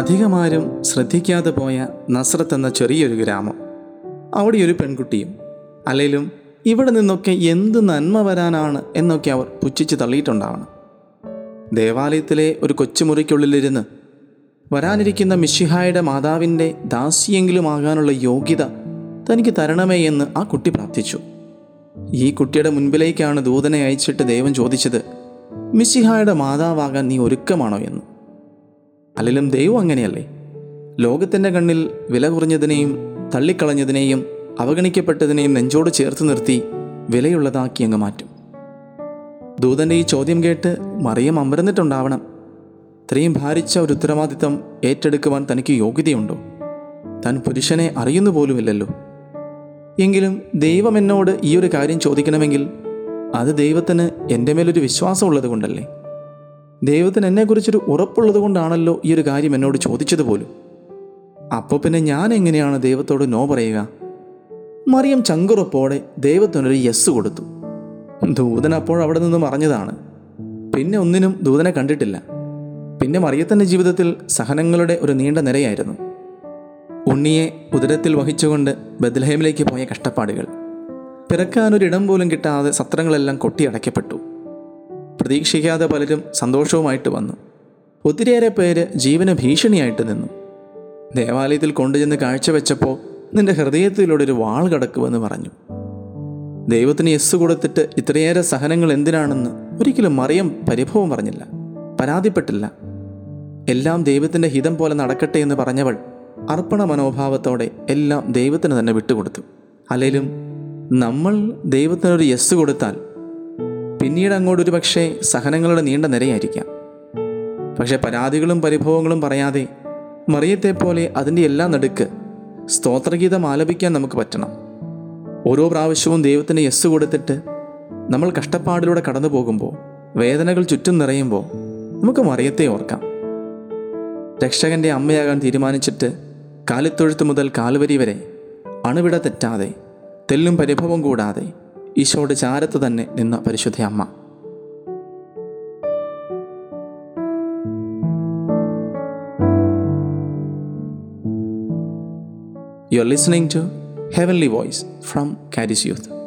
അധികമാരും ശ്രദ്ധിക്കാതെ പോയ നസ്രത്ത് എന്ന ചെറിയൊരു ഗ്രാമം. അവിടെ ഒരു പെൺകുട്ടിയും അല്ലെങ്കിലും ഇവിടെ നിന്നൊക്കെ എന്ത് നന്മ വരാനാണ് എന്നൊക്കെ അവർ പുച്ഛിച്ച് തള്ളിയിട്ടുണ്ടാവണം. ദേവാലയത്തിലെ ഒരു കൊച്ചുമുറിക്കുള്ളിലിരുന്ന് വരാനിരിക്കുന്ന മിഷിഹായുടെ മാതാവിന്റെ ദാസിയെങ്കിലും ആകാനുള്ള യോഗ്യത തനിക്ക് തരണമേ എന്ന് ആ കുട്ടി പ്രാർത്ഥിച്ചു. ഈ കുട്ടിയുടെ മുൻപിലേക്കാണ് ദൂതനെ അയച്ചിട്ട് ദൈവം ചോദിച്ചത് മിശിഹായുടെ മാതാവാകാൻ നീ ഒരുക്കമാണോ എന്ന്? അല്ലെങ്കിലും ദൈവം അങ്ങനെയല്ലേ? ലോകത്തിന്റെ കണ്ണിൽ വില കുറഞ്ഞതിനെയും തള്ളിക്കളഞ്ഞതിനെയും അവഗണിക്കപ്പെട്ടതിനെയും നെഞ്ചോട് ചേർത്ത് നിർത്തി വിലയുള്ളതാക്കി അങ്ങ് മാറ്റും. ദൂതന്റെ ഈ ചോദ്യം കേട്ട് മറിയം അമർന്നിട്ടുണ്ടാവണം. ഇത്രയും ഭാരിച്ച ഒരു ഉത്തരവാദിത്തം ഏറ്റെടുക്കുവാൻ തനിക്ക് യോഗ്യതയുണ്ടോ? താൻ പുരുഷനെ അറിയുന്നു പോലുമില്ലല്ലോ. എങ്കിലും ദൈവം എന്നോട് ഈ ഒരു കാര്യം ചോദിക്കണമെങ്കിൽ അത് ദൈവത്തിന് എന്റെ മേലൊരു വിശ്വാസമുള്ളത് കൊണ്ടല്ലേ ദൈവത്തിന് എന്നെക്കുറിച്ചൊരു ഉറപ്പുള്ളത് കൊണ്ടാണല്ലോ ഈ ഒരു കാര്യം എന്നോട് ചോദിച്ചത് പോലും അപ്പോൾ പിന്നെ ഞാൻ എങ്ങനെയാണ് ദൈവത്തോട് നോ പറയുക? മറിയം ചങ്കുറപ്പോടെ ദൈവത്തിനൊരു യെസ് കൊടുത്തു. ദൂതൻ അപ്പോൾ അവിടെ നിന്ന് മറഞ്ഞതാണ് പിന്നെ ഒന്നിനും ദൂതനെ കണ്ടിട്ടില്ല. പിന്നെ മറിയത്തിന്റെ ജീവിതത്തിൽ സഹനങ്ങളുടെ ഒരു നീണ്ട നിരയായിരുന്നു. ഉണ്ണിയെ ഉദരത്തിൽ വഹിച്ചുകൊണ്ട് ബദ്ലഹേമിലേക്ക് പോയ കഷ്ടപ്പാടുകൾ. പിറക്കാനൊരിടം പോലും കിട്ടാതെ സത്രങ്ങളെല്ലാം കൊട്ടിയടയ്ക്കപ്പെട്ടു പ്രതീക്ഷിക്കാതെ പലരും സന്തോഷവുമായിട്ട് വന്നു. ഒത്തിരിയേറെ പേര് ജീവന ഭീഷണിയായിട്ട് നിന്നു. ദേവാലയത്തിൽ കൊണ്ടുചെന്ന് കാഴ്ചവെച്ചപ്പോൾ നിന്റെ ഹൃദയത്തിലൂടെ ഒരു വാൾ കടക്കുമെന്ന് പറഞ്ഞു. ദൈവത്തിന് യെസ് കൊടുത്തിട്ട് ഇത്രയേറെ സഹനങ്ങൾ എന്തിനാണെന്ന് ഒരിക്കലും മറിയം പരിഭവം പറഞ്ഞില്ല. പരാതിപ്പെട്ടില്ല. എല്ലാം ദൈവത്തിന്റെ ഹിതം പോലെ നടക്കട്ടെ എന്ന് പറഞ്ഞവൾ അർപ്പണ മനോഭാവത്തോടെ എല്ലാം ദൈവത്തിന് തന്നെ വിട്ടുകൊടുത്തു. അല്ലെങ്കിലും നമ്മൾ ദൈവത്തിനൊരു യെസ് കൊടുത്താൽ പിന്നീട് അങ്ങോട്ട് ഒരു പക്ഷേ സഹനങ്ങളുടെ നീണ്ട നിരയായിരിക്കാം. പക്ഷെ പരാതികളും പരിഭവങ്ങളും പറയാതെ മറിയത്തെ പോലെ അതിന്റെ എല്ലാ നടുക്ക് സ്തോത്രഗീതം ആലപിക്കാൻ നമുക്ക് പറ്റണം. ഓരോ പ്രാവശ്യവും ദൈവത്തിന് യെസ് കൊടുത്തിട്ട് നമ്മൾ കഷ്ടപ്പാടിലൂടെ കടന്നു പോകുമ്പോൾ വേദനകൾ ചുറ്റും നിറയുമ്പോൾ നമുക്ക് മറിയത്തെ ഓർക്കാം. രക്ഷകന്റെ അമ്മയാകാൻ തീരുമാനിച്ചിട്ട് കാലിത്തൊഴുത്ത് മുതൽ കാലുവരി വരെ അണുവിട തെറ്റാതെ തെല്ലും പരിഭവം കൂടാതെ ഈശോയുടെ ചാരത്ത് തന്നെ നിന്ന പരിശുദ്ധ അമ്മ. You are listening to heavenly voice from Charis Youth